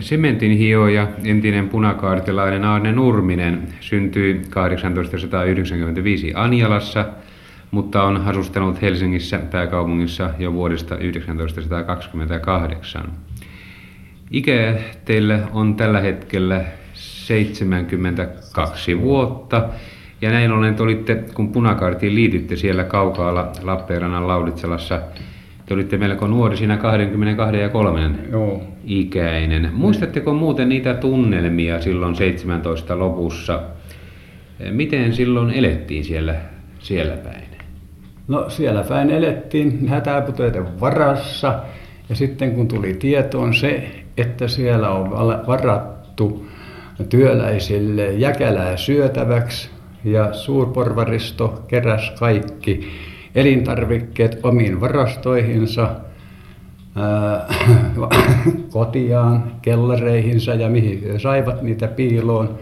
Sementin hioja, entinen punakaartilainen Arne Nurminen, syntyi 1895 Anjalassa, mutta on asustanut Helsingissä pääkaupungissa jo vuodesta 1928. Ikä on tällä hetkellä 72 vuotta. Ja näin ollen te olitte, kun punakaartiin liitytte siellä kaukaalla Lappeenrannan Lauditsalassa, te olitte melko nuori, siinä 22 ja 3 Joo. ikäinen. Muistatteko muuten niitä tunnelmia silloin 17 lopussa? Miten silloin elettiin siellä, siellä päin? No siellä päin elettiin hätäputöiden varassa ja sitten kun tuli tietoon se, että siellä on varattu työläisille jäkälää syötäväksi ja suurporvaristo keräs kaikki elintarvikkeet omiin varastoihinsa, ää, kotiaan, kellareihinsa ja mihin saivat niitä piiloon.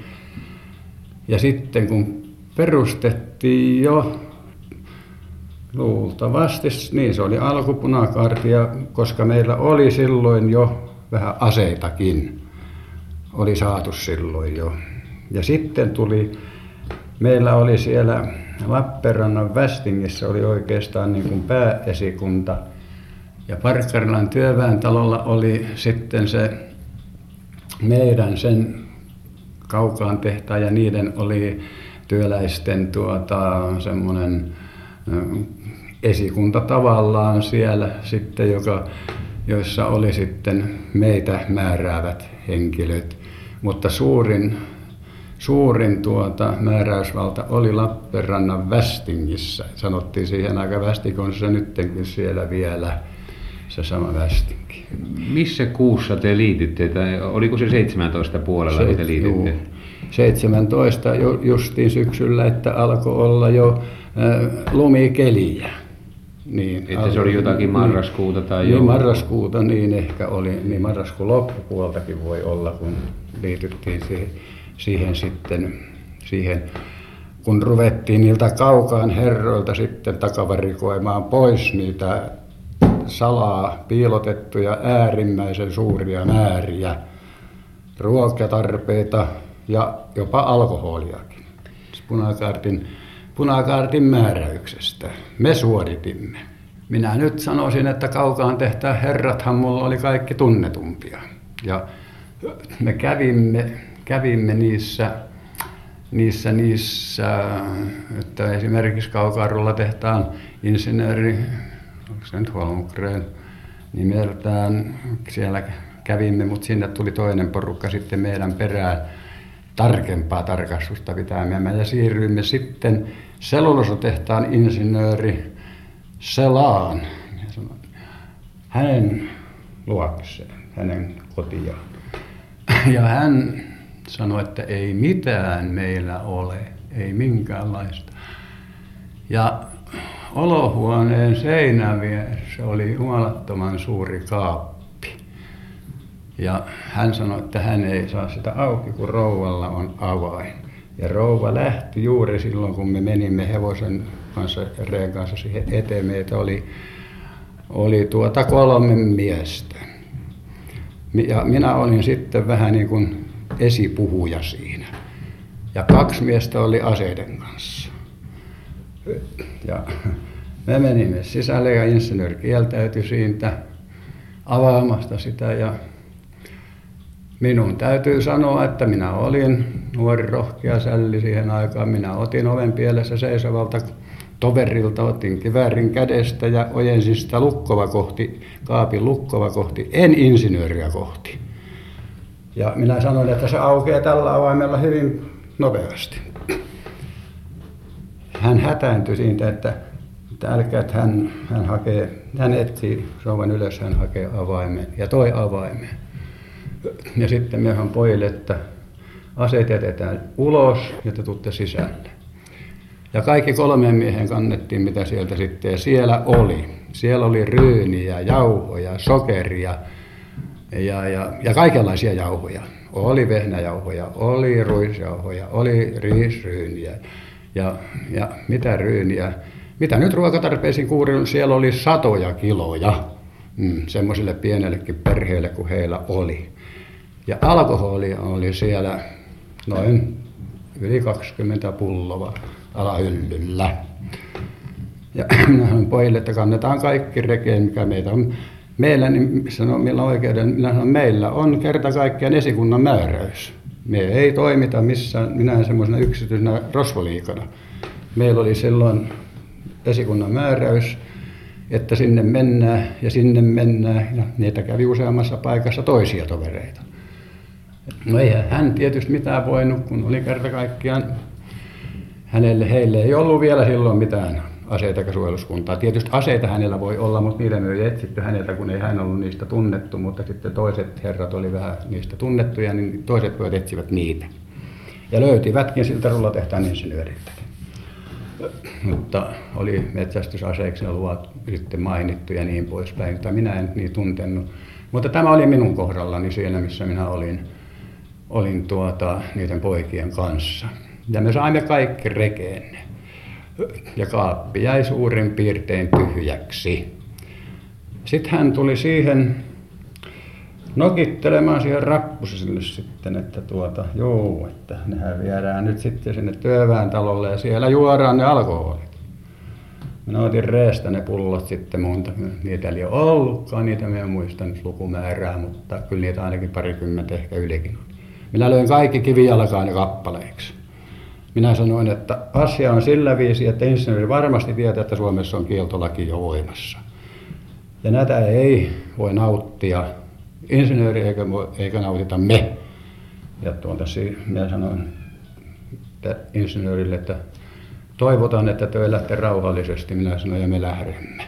Ja sitten kun perustettiin jo luultavasti, niin se oli alkupunakartia, koska meillä oli silloin jo vähän aseitakin. Oli saatu silloin jo. Ja sitten tuli, meillä oli siellä Lappeenrannan Västingissä oli oikeastaan niin kuin pääesikunta. Ja Parkkarilan työväentalolla oli sitten se meidän sen kaukaan tehtaan ja niiden oli työläisten tuota, semmoinen esikunta tavallaan siellä sitten, joka, joissa oli sitten meitä määräävät henkilöt. Mutta suurin suurin tuota, määräysvalta oli Lappeenrannan Västingissä. Sanottiin siihen aika Västikon se nyttenkin siellä vielä se sama Västinki. Missä kuussa te liitytte? Tai oliko se 17 puolella, se, te liitytte? Juu, 17 justiin syksyllä, että alkoi olla jo äh, lumikeliä. Niin, että se oli jotakin marraskuuta tai niin, joulua? marraskuuta, niin ehkä oli. Niin marraskuun loppupuoltakin voi olla, kun liityttiin siihen siihen sitten, siihen, kun ruvettiin niiltä kaukaan herroilta sitten takavarikoimaan pois niitä salaa piilotettuja äärimmäisen suuria määriä ruokatarpeita ja jopa alkoholiakin punakaartin, punakaartin määräyksestä. Me suoritimme. Minä nyt sanoisin, että kaukaan tehtää herrathan mulla oli kaikki tunnetumpia. Ja me kävimme kävimme niissä, niissä, niissä että esimerkiksi Kaukarulla tehtaan insinööri, onko se nyt Holmgren nimeltään, siellä kävimme, mutta sinne tuli toinen porukka sitten meidän perään. Tarkempaa tarkastusta pitämään ja siirryimme sitten selulosotehtaan insinööri Selaan. Hänen luokseen, hänen kotiaan. Ja hän sanoi, että ei mitään meillä ole, ei minkäänlaista. Ja olohuoneen seinän vieressä oli huomattoman suuri kaappi. Ja hän sanoi, että hän ei saa sitä auki, kun rouvalla on avain. Ja rouva lähti juuri silloin, kun me menimme hevosen kanssa, Reen kanssa siihen eteen. Meitä oli, oli tuota kolme miestä. Ja minä olin sitten vähän niin kuin esipuhuja siinä. Ja kaksi miestä oli aseiden kanssa. Ja me menimme sisälle ja insinööri kieltäytyi siitä avaamasta sitä ja minun täytyy sanoa, että minä olin nuori rohkea sälli siihen aikaan. Minä otin oven pielessä seisovalta toverilta, otin kiväärin kädestä ja ojensin sitä lukkova kohti, kaapin lukkova kohti, en insinööriä kohti. Ja minä sanoin, että se aukeaa tällä avaimella hyvin nopeasti. Hän hätääntyi siitä, että, että älkää, että hän, hän, hakee, hän etsii souvan ylös, hän hakee avaimen ja toi avaimen. Ja sitten me pojille, että aseet jätetään ulos ja te tutte sisälle. Ja kaikki kolmeen miehen kannettiin, mitä sieltä sitten, siellä oli. Siellä oli ryyniä, jauhoja, sokeria, ja, ja, ja kaikenlaisia jauhoja. Oli vehnäjauhoja, oli ruisjauhoja, oli riisryyniä ja, ja mitä ryyniä. Mitä nyt ruokatarpeisiin kuulin, siellä oli satoja kiloja mm, semmoiselle pienellekin perheelle kuin heillä oli. Ja alkoholi oli siellä noin yli 20 pulloa alayllyllä. Ja minä pojille, että kannetaan kaikki rekeen, mikä meitä on. Meillä, niin sanoi, millä oikeuden, minä sanoin, meillä on kerta kaikkiaan esikunnan määräys. Me ei toimita missään minä semmoisena yksityisenä rosvoliikana. Meillä oli silloin esikunnan määräys, että sinne mennään ja sinne mennään. Ja niitä kävi useammassa paikassa toisia tovereita. No eihän hän tietysti mitään voinut, kun oli kerta kaikkiaan hänelle, heille ei ollut vielä silloin mitään aseita eikä suojeluskuntaa. Tietysti aseita hänellä voi olla, mutta niitä me ei etsitty häneltä, kun ei hän ollut niistä tunnettu, mutta sitten toiset herrat oli vähän niistä tunnettuja, niin toiset pojat etsivät niitä. Ja löytivätkin siltä rullatehtaan insinööriltäkin. Mutta oli metsästysaseeksi ne luvat sitten mainittu ja niin poispäin, mutta minä en niin tuntenut. Mutta tämä oli minun kohdallani siellä, missä minä olin, olin tuota, niiden poikien kanssa. Ja me saimme kaikki rekeen ja kaappi jäi suurin piirtein tyhjäksi. Sitten hän tuli siihen nokittelemaan siihen rappusille sitten, että tuota, joo, että nehän viedään nyt sitten sinne työväen talolle ja siellä juodaan ne alkoholit. Minä otin reestä ne pullot sitten monta, niitä ei ole ollutkaan, niitä minä en muista nyt lukumäärää, mutta kyllä niitä ainakin parikymmentä ehkä ylikin on. Minä löin kaikki kivijalkaan kappaleiksi. Minä sanoin, että asia on sillä viisi, että insinööri varmasti tietää, että Suomessa on kieltolaki jo voimassa. Ja näitä ei voi nauttia insinööri eikä, eikä nautita me. Ja tuon tässä minä sanoin että insinöörille, että toivotan, että te elätte rauhallisesti. Minä sanoin, ja me lähdemme.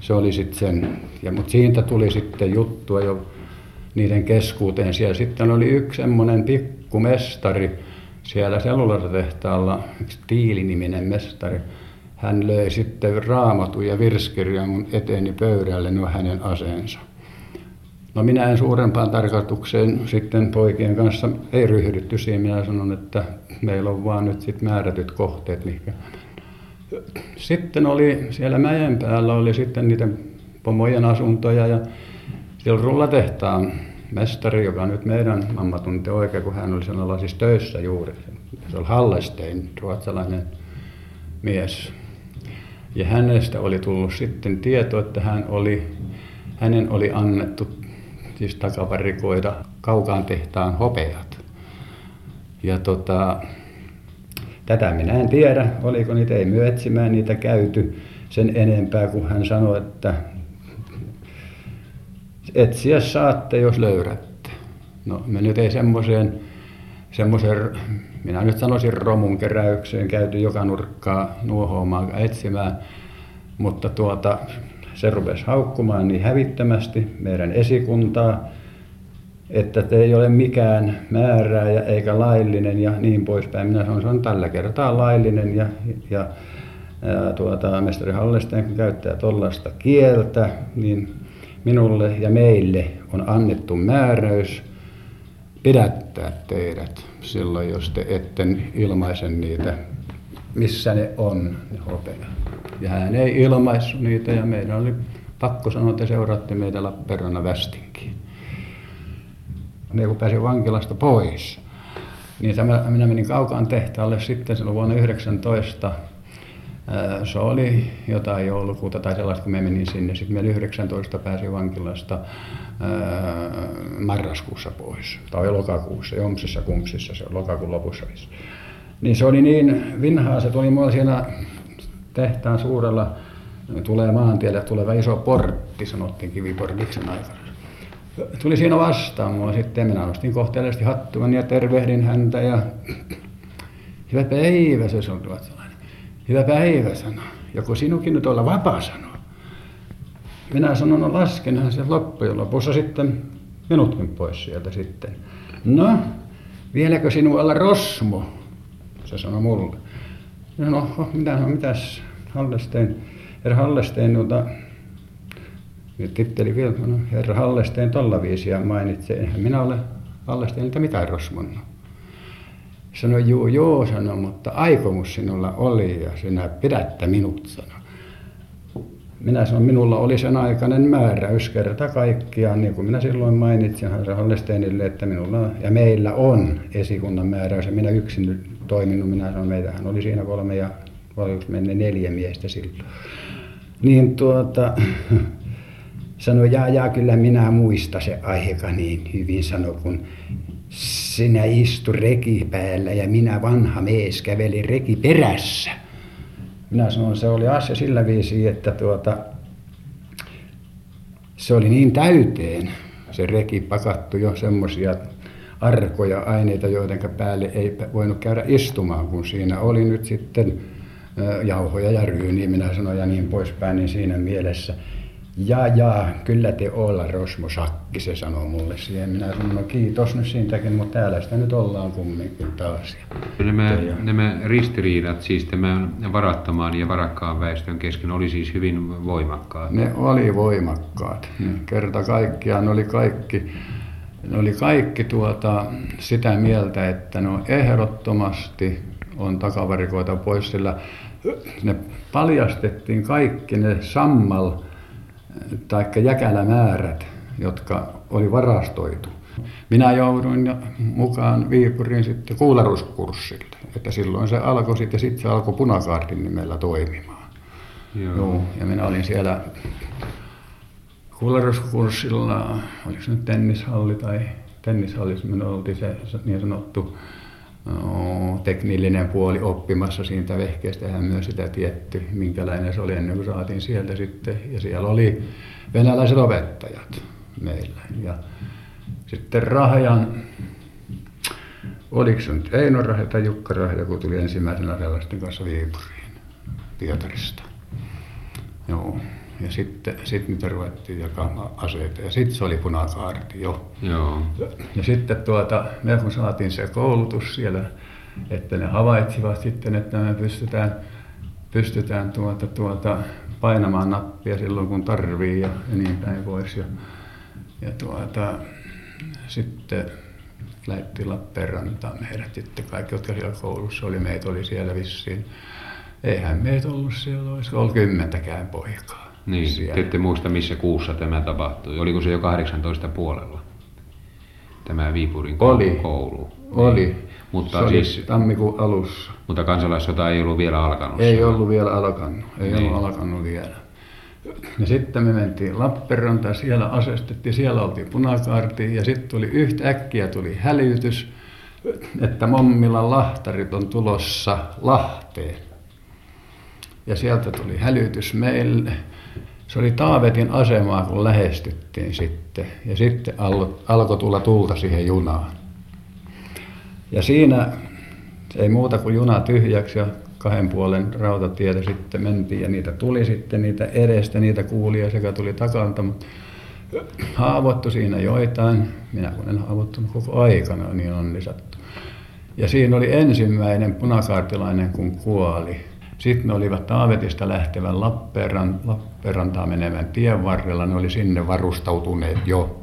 Se oli sitten sen. Ja, mutta siitä tuli sitten juttua jo niiden keskuuteen. Siellä sitten oli yksi semmoinen pikkumestari, siellä sellulasatehtaalla yksi Tiili-niminen mestari, hän löi sitten raamatun ja virskirjan mun eteeni pöydälle, nuo hänen aseensa. No minä en suurempaan tarkoitukseen sitten poikien kanssa ei ryhdytty siihen. Minä sanon, että meillä on vaan nyt sitten määrätyt kohteet, mihinkä sitten oli siellä mäen päällä oli sitten niiden pomojen asuntoja ja siellä rullatehtaan mestari, joka nyt meidän mamma tuntee oikein, kun hän oli sellaisissa töissä juuri. Se oli Hallestein, ruotsalainen mies. Ja hänestä oli tullut sitten tieto, että hän oli, hänen oli annettu siis takavarikoida kaukaan tehtaan hopeat. Ja tota, tätä minä en tiedä, oliko niitä, ei myö etsimään niitä käyty sen enempää, kun hän sanoi, että etsiä saatte, jos löydätte. No me nyt ei semmoiseen, semmoiseen, minä nyt sanoisin romun keräykseen käyty joka nurkkaa nuohoamaan etsimään, mutta tuota, se rupesi haukkumaan niin hävittämästi meidän esikuntaa, että te ei ole mikään määrää eikä laillinen ja niin poispäin. Minä sanoin, se on tällä kertaa laillinen ja, ja, ja tuota, mestari Hallestein kun käyttää tuollaista kieltä, niin minulle ja meille on annettu määräys pidättää teidät silloin, jos te ette ilmaise niitä, missä ne on, ne hopeat. Ja hän ei ilmaissut niitä ja meidän oli pakko sanoa, että seuraatte meitä Lappeenrannan västinkin. Ne kun pääsin vankilasta pois, niin tämä, minä menin kaukaan tehtaalle sitten silloin vuonna 19 se oli jotain joulukuuta tai sellaista, kun me menin sinne. Sitten meillä 19 pääsi vankilasta marraskuussa pois. Tai lokakuussa, jomsissa kumsissa, se on lokakuun lopussa. Niin se oli niin vinhaa, se tuli mulla siinä tehtaan suurella, tulee maantielle tuleva iso portti, sanottiin kiviportiksi aikana. Tuli siinä vastaan mua sitten, minä nostin kohteellisesti hattuani ja tervehdin häntä ja hyvä päivä, se on ruotsalainen. Hyvä päivä, sano. Joku sinukin nyt olla vapaa, sano. Minä sanon, no laskenhan se loppujen lopussa sitten minutkin pois sieltä sitten. No, vieläkö sinulla olla rosmo? Se sanoi mulle. No, mitä, no, mitäs Hallestein, herra Hallestein, tuota, nyt titteli vielä, no, herra Hallestein tolla viisi ja mainitsi, enhän minä ole Hallesteinilta mitään rosmonnut. Sanoi, joo, joo, sanoi, mutta aikomus sinulla oli ja sinä pidättä minut, sanoi. minä sanon, minulla oli sen aikainen määräys kerta kaikkiaan, niin kuin minä silloin mainitsin Hallesteinille, että minulla ja meillä on esikunnan määräys ja minä yksin nyt toiminut, minä sanon, meitähän oli siinä kolme ja oliko menne neljä miestä silloin. Niin tuota, sanoi, jaa, jaa, kyllä minä muista se aika niin hyvin, sanoi, kun sinä istu reki päällä ja minä vanha mies käveli reki perässä. Minä sanoin, se oli asia sillä viisi, että tuota, se oli niin täyteen, se reki pakattu jo semmoisia arkoja aineita, joiden päälle ei voinut käydä istumaan, kun siinä oli nyt sitten jauhoja ja ryyniä, minä sanoin ja niin poispäin, niin siinä mielessä – ja, ja, kyllä te olla Rosmo Sakki, se sanoo mulle siihen. Minä sanon, no kiitos nyt siitäkin, mutta täällä sitä nyt ollaan kumminkin taas. Nämä, ja... nämä ristiriidat siis tämän varattoman ja varakkaan väestön kesken oli siis hyvin voimakkaat? Ne oli voimakkaat. Hmm. Kerta kaikkiaan ne oli kaikki, ne oli kaikki tuota, sitä mieltä, että no ehdottomasti on takavarikoita pois, sillä ne paljastettiin kaikki ne sammal tai jäkälämäärät, jotka oli varastoitu. Minä jouduin mukaan Viipurin sitten kuularuuskurssille, että silloin se alkoi sitten, sitten se alkoi punakaartin nimellä toimimaan. Joo. Joo. ja minä olin siellä kuularuuskurssilla, oliko se nyt tennishalli tai tennishallissa, me oltiin se niin sanottu no, teknillinen puoli oppimassa siitä vehkeestä. Eihän myös sitä tietty, minkälainen se oli ennen kuin saatiin sieltä sitten. Ja siellä oli venäläiset opettajat meillä. Ja sitten Rahjan, oliko se nyt Eino Rahja tai Jukka Rahja, kun tuli ensimmäisenä sellaisten kanssa Viipuriin Pietarista. Joo. Ja sitten sit niitä ruvettiin jakamaan aseita. Ja sitten se oli punakaarti jo. Joo. Ja sitten tuota, me kun saatiin se koulutus siellä, että ne havaitsivat sitten, että me pystytään, pystytään tuota, tuota, painamaan nappia silloin kun tarvii ja, ja niin päin pois. Ja, ja tuota, sitten lähti Lappeenrantaan meidät sitten kaikki, jotka siellä koulussa oli. Meitä oli siellä vissiin. Eihän meitä ollut siellä, olisiko ollut kymmentäkään poikaa. Niin, siellä. te ette muista missä kuussa tämä tapahtui. Oliko se jo 18 puolella? Tämä Viipurin Oli. koulu. Oli. Niin. Mutta se oli siis, tammikuun alussa. mutta kansalaissota ei ollut vielä alkanut. Ei siellä. ollut vielä alkanut. Ei Niin. ollut alkanut vielä. Ja sitten me mentiin Lappeenrantaan, siellä asestettiin, siellä oltiin punakaarti ja sitten tuli yhtäkkiä tuli hälytys, että Mommilan lahtarit on tulossa Lahteen. Ja sieltä tuli hälytys meille. Se oli Taavetin asemaa, kun lähestyttiin sitten. Ja sitten alko- alkoi tulla tulta siihen junaan. Ja siinä ei muuta kuin juna tyhjäksi ja kahden puolen rautatietä sitten mentiin ja niitä tuli sitten niitä edestä, niitä kuulia sekä tuli takalta, mutta haavoittu siinä joitain. Minä kun en haavoittunut koko aikana, niin on lisätty. Ja siinä oli ensimmäinen punakaartilainen, kun kuoli. Sitten ne olivat Taavetista lähtevän Lappeenran, Lappeenrantaan menevän tien varrella, ne oli sinne varustautuneet jo.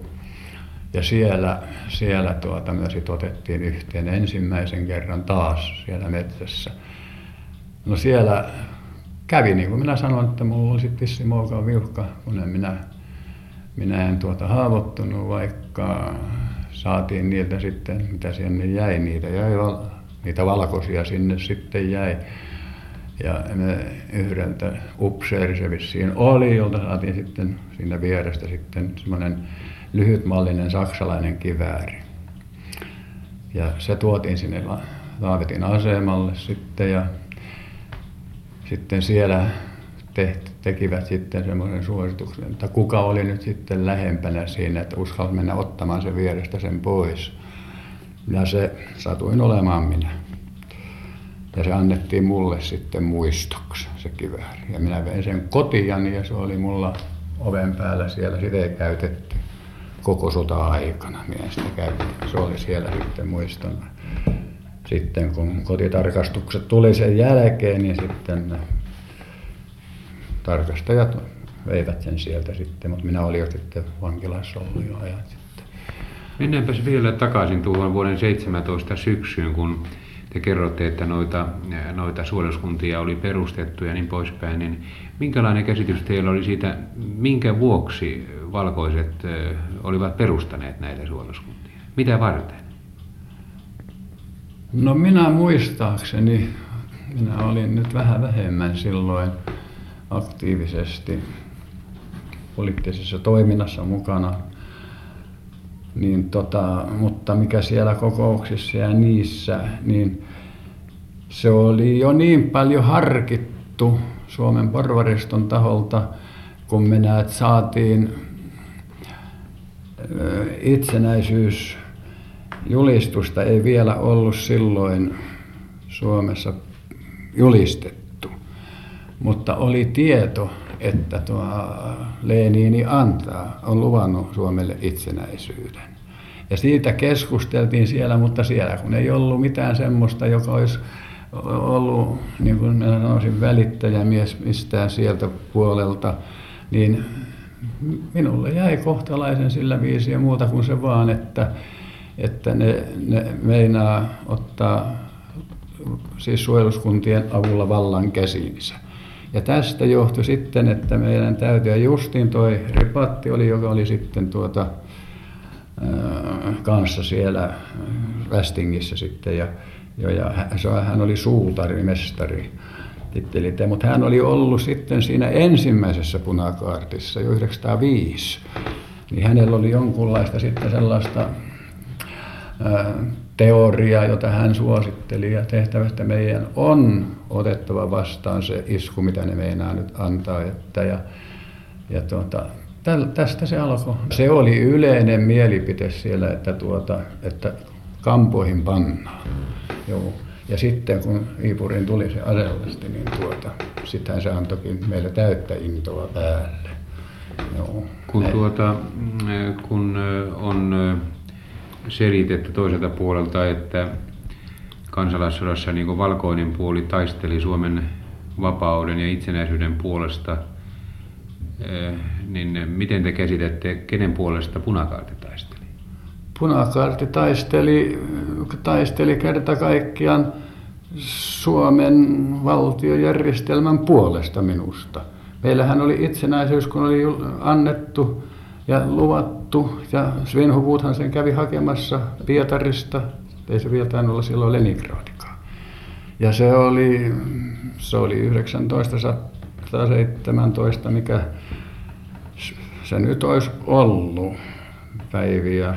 Ja siellä, siellä tuota, me sit otettiin yhteen ensimmäisen kerran taas siellä metsässä. No siellä kävi, niin kuin minä sanoin, että mulla oli sitten vissi moukaan viuhka, kun en minä, minä en tuota haavoittunut, vaikka saatiin niiltä sitten, mitä sinne jäi, niitä jäi, niitä valkoisia sinne sitten jäi. Ja me yhdeltä upseeri se vissiin oli, jolta saatiin sitten siinä vierestä sitten semmoinen lyhytmallinen saksalainen kivääri. Ja se tuotiin sinne La- Taavetin asemalle sitten ja sitten siellä tehti, tekivät sitten semmoisen suosituksen, että kuka oli nyt sitten lähempänä siinä, että uskalsi mennä ottamaan sen vierestä sen pois. Ja se satuin olemaan minä. Ja se annettiin mulle sitten muistoksi se kivääri. Ja minä vein sen kotiin ja se oli mulla oven päällä siellä. Sitä ei käytetty koko sota-aikana. Minä sitä. Se oli siellä sitten muistona. Sitten kun kotitarkastukset tuli sen jälkeen, niin sitten tarkastajat veivät sen sieltä sitten, mutta minä olin jo sitten vankilassa ollut jo ajat sitten. Mennäänpäs vielä takaisin tuohon vuoden 17 syksyyn, kun te kerrotte, että noita, noita suojeluskuntia oli perustettu ja niin poispäin, niin minkälainen käsitys teillä oli siitä, minkä vuoksi valkoiset olivat perustaneet näitä suojeluskuntia? Mitä varten? No minä muistaakseni, minä olin nyt vähän vähemmän silloin aktiivisesti poliittisessa toiminnassa mukana, niin tota, mutta mikä siellä kokouksissa ja niissä, niin se oli jo niin paljon harkittu Suomen porvariston taholta, kun me näet saatiin itsenäisyys julistusta ei vielä ollut silloin Suomessa julistettu, mutta oli tieto, että tuo Lenini antaa, on luvannut Suomelle itsenäisyyden. Ja siitä keskusteltiin siellä, mutta siellä kun ei ollut mitään semmoista, joka olisi ollut, niin kuin minä sanoisin, välittäjämies mistään sieltä puolelta, niin minulle jäi kohtalaisen sillä viisiä muuta kuin se vaan, että, että ne, ne meinaa ottaa siis suojeluskuntien avulla vallan käsiinsä. Ja tästä johtui sitten, että meidän täytyy, ja justiin toi Ripatti oli, joka oli sitten tuota, kanssa siellä Västingissä sitten, ja, ja, ja hän oli suutari, mestari, mutta hän oli ollut sitten siinä ensimmäisessä punakaartissa jo 905. Niin hänellä oli jonkunlaista sitten sellaista teoriaa, jota hän suositteli ja tehtävästä meidän on otettava vastaan se isku, mitä ne meinaa nyt antaa. Että ja, ja tuota, tästä se alkoi. Se oli yleinen mielipite siellä, että, tuota, että kampoihin pannaan. Joo. Ja sitten kun Iipurin tuli se aselasti, niin tuota, sittenhän se antoikin meille täyttä intoa päälle. Joo. Kun, tuota, kun on selitetty toiselta puolelta, että kansalaissodassa niin valkoinen puoli taisteli Suomen vapauden ja itsenäisyyden puolesta, niin miten te käsitätte, kenen puolesta punakaarti taisteli? Punakaarti taisteli, taisteli kerta kaikkiaan Suomen valtiojärjestelmän puolesta minusta. Meillähän oli itsenäisyys, kun oli annettu ja luvattu, ja Svenhuvudhan sen kävi hakemassa Pietarista, ei se vielä olla silloin Leningradikaan. Ja se oli, se oli 1917, mikä se nyt olisi ollut päiviä.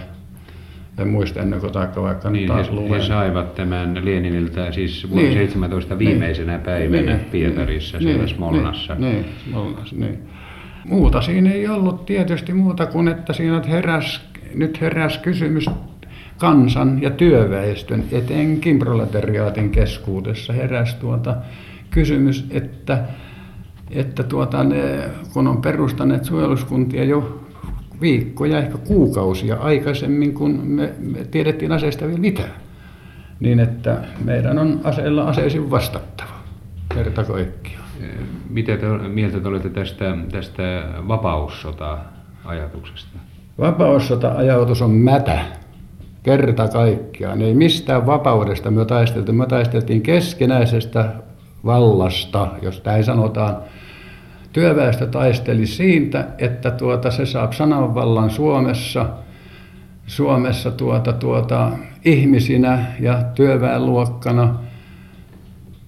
En muista ennen kuin taikka vaikka niin, taas he, he saivat tämän Leniniltä siis vuonna niin, 17 niin. viimeisenä niin, päivänä niin, Pietarissa, niin, siellä niin, Smolnassa. Niin, niin, Smolnassa, niin. Muuta siinä ei ollut tietysti muuta kuin, että siinä heräs, nyt heräs kysymys kansan ja työväestön, etenkin proletariaatin keskuudessa heräs tuota kysymys, että, että tuota ne, kun on perustaneet suojeluskuntia jo viikkoja, ehkä kuukausia aikaisemmin, kun me, me tiedettiin aseista vielä mitään, niin että meidän on aseella aseisin vastattava kerta kaikkiaan. Mitä te, mieltä te olette tästä, tästä vapaussota-ajatuksesta? Vapaussota-ajatus on mätä kerta kaikkiaan. Ei mistään vapaudesta me taisteltiin. Me taisteltiin keskenäisestä vallasta, jos näin sanotaan. Työväestö taisteli siitä, että tuota, se saa sananvallan Suomessa, Suomessa tuota, tuota, ihmisinä ja työväenluokkana –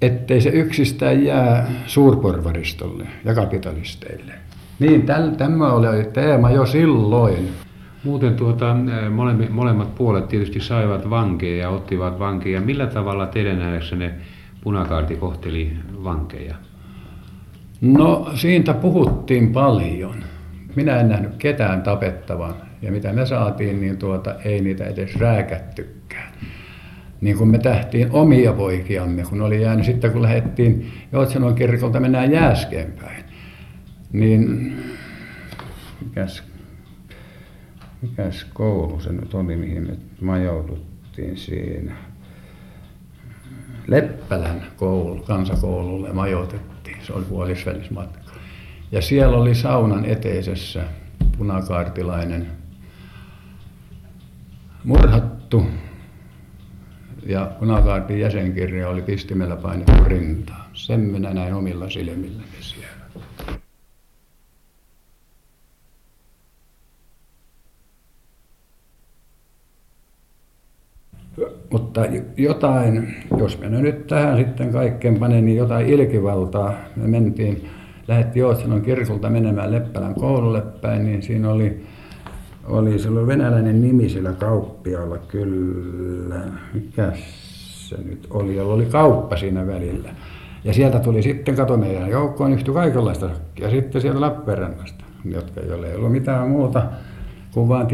ettei se yksistään jää suurporvaristolle ja kapitalisteille. Niin, tämä oli teema jo silloin. Muuten tuota, molemmat, molemmat puolet tietysti saivat vankeja ja ottivat vankeja. Millä tavalla teidän nähdäksenne punakaarti kohteli vankeja? No siitä puhuttiin paljon. Minä en nähnyt ketään tapettavan ja mitä me saatiin, niin tuota, ei niitä edes rääkättykään niin kuin me tähtiin omia poikiamme, kun oli jäänyt sitten, kun lähdettiin Joutsenon kirkolta mennään Jääskeen päin. Niin mikäs, mikäs koulu se nyt oli, mihin me majoituttiin siinä. Leppälän koulu, kansakoululle majoitettiin, se oli puolisvälismatka. Ja siellä oli saunan eteisessä punakaartilainen murhattu ja punakaartin jäsenkirja oli pistimellä painettu rintaan. Sen minä näin omilla silmilläni siellä. Mutta jotain, jos me nyt tähän sitten kaikkeen panen, niin jotain ilkivaltaa. Me mentiin, lähdettiin Joutsanon kirkolta menemään Leppälän koululle päin, niin siinä oli, oli silloin venäläinen nimi sillä kauppialla kyllä. Mikä se nyt oli, jolla oli kauppa siinä välillä. Ja sieltä tuli sitten, kato meidän joukkoon yhtyi kaikenlaista sakkia. Sitten sieltä Lappeenrannasta, jotka, ei ollut mitään muuta kuin vaan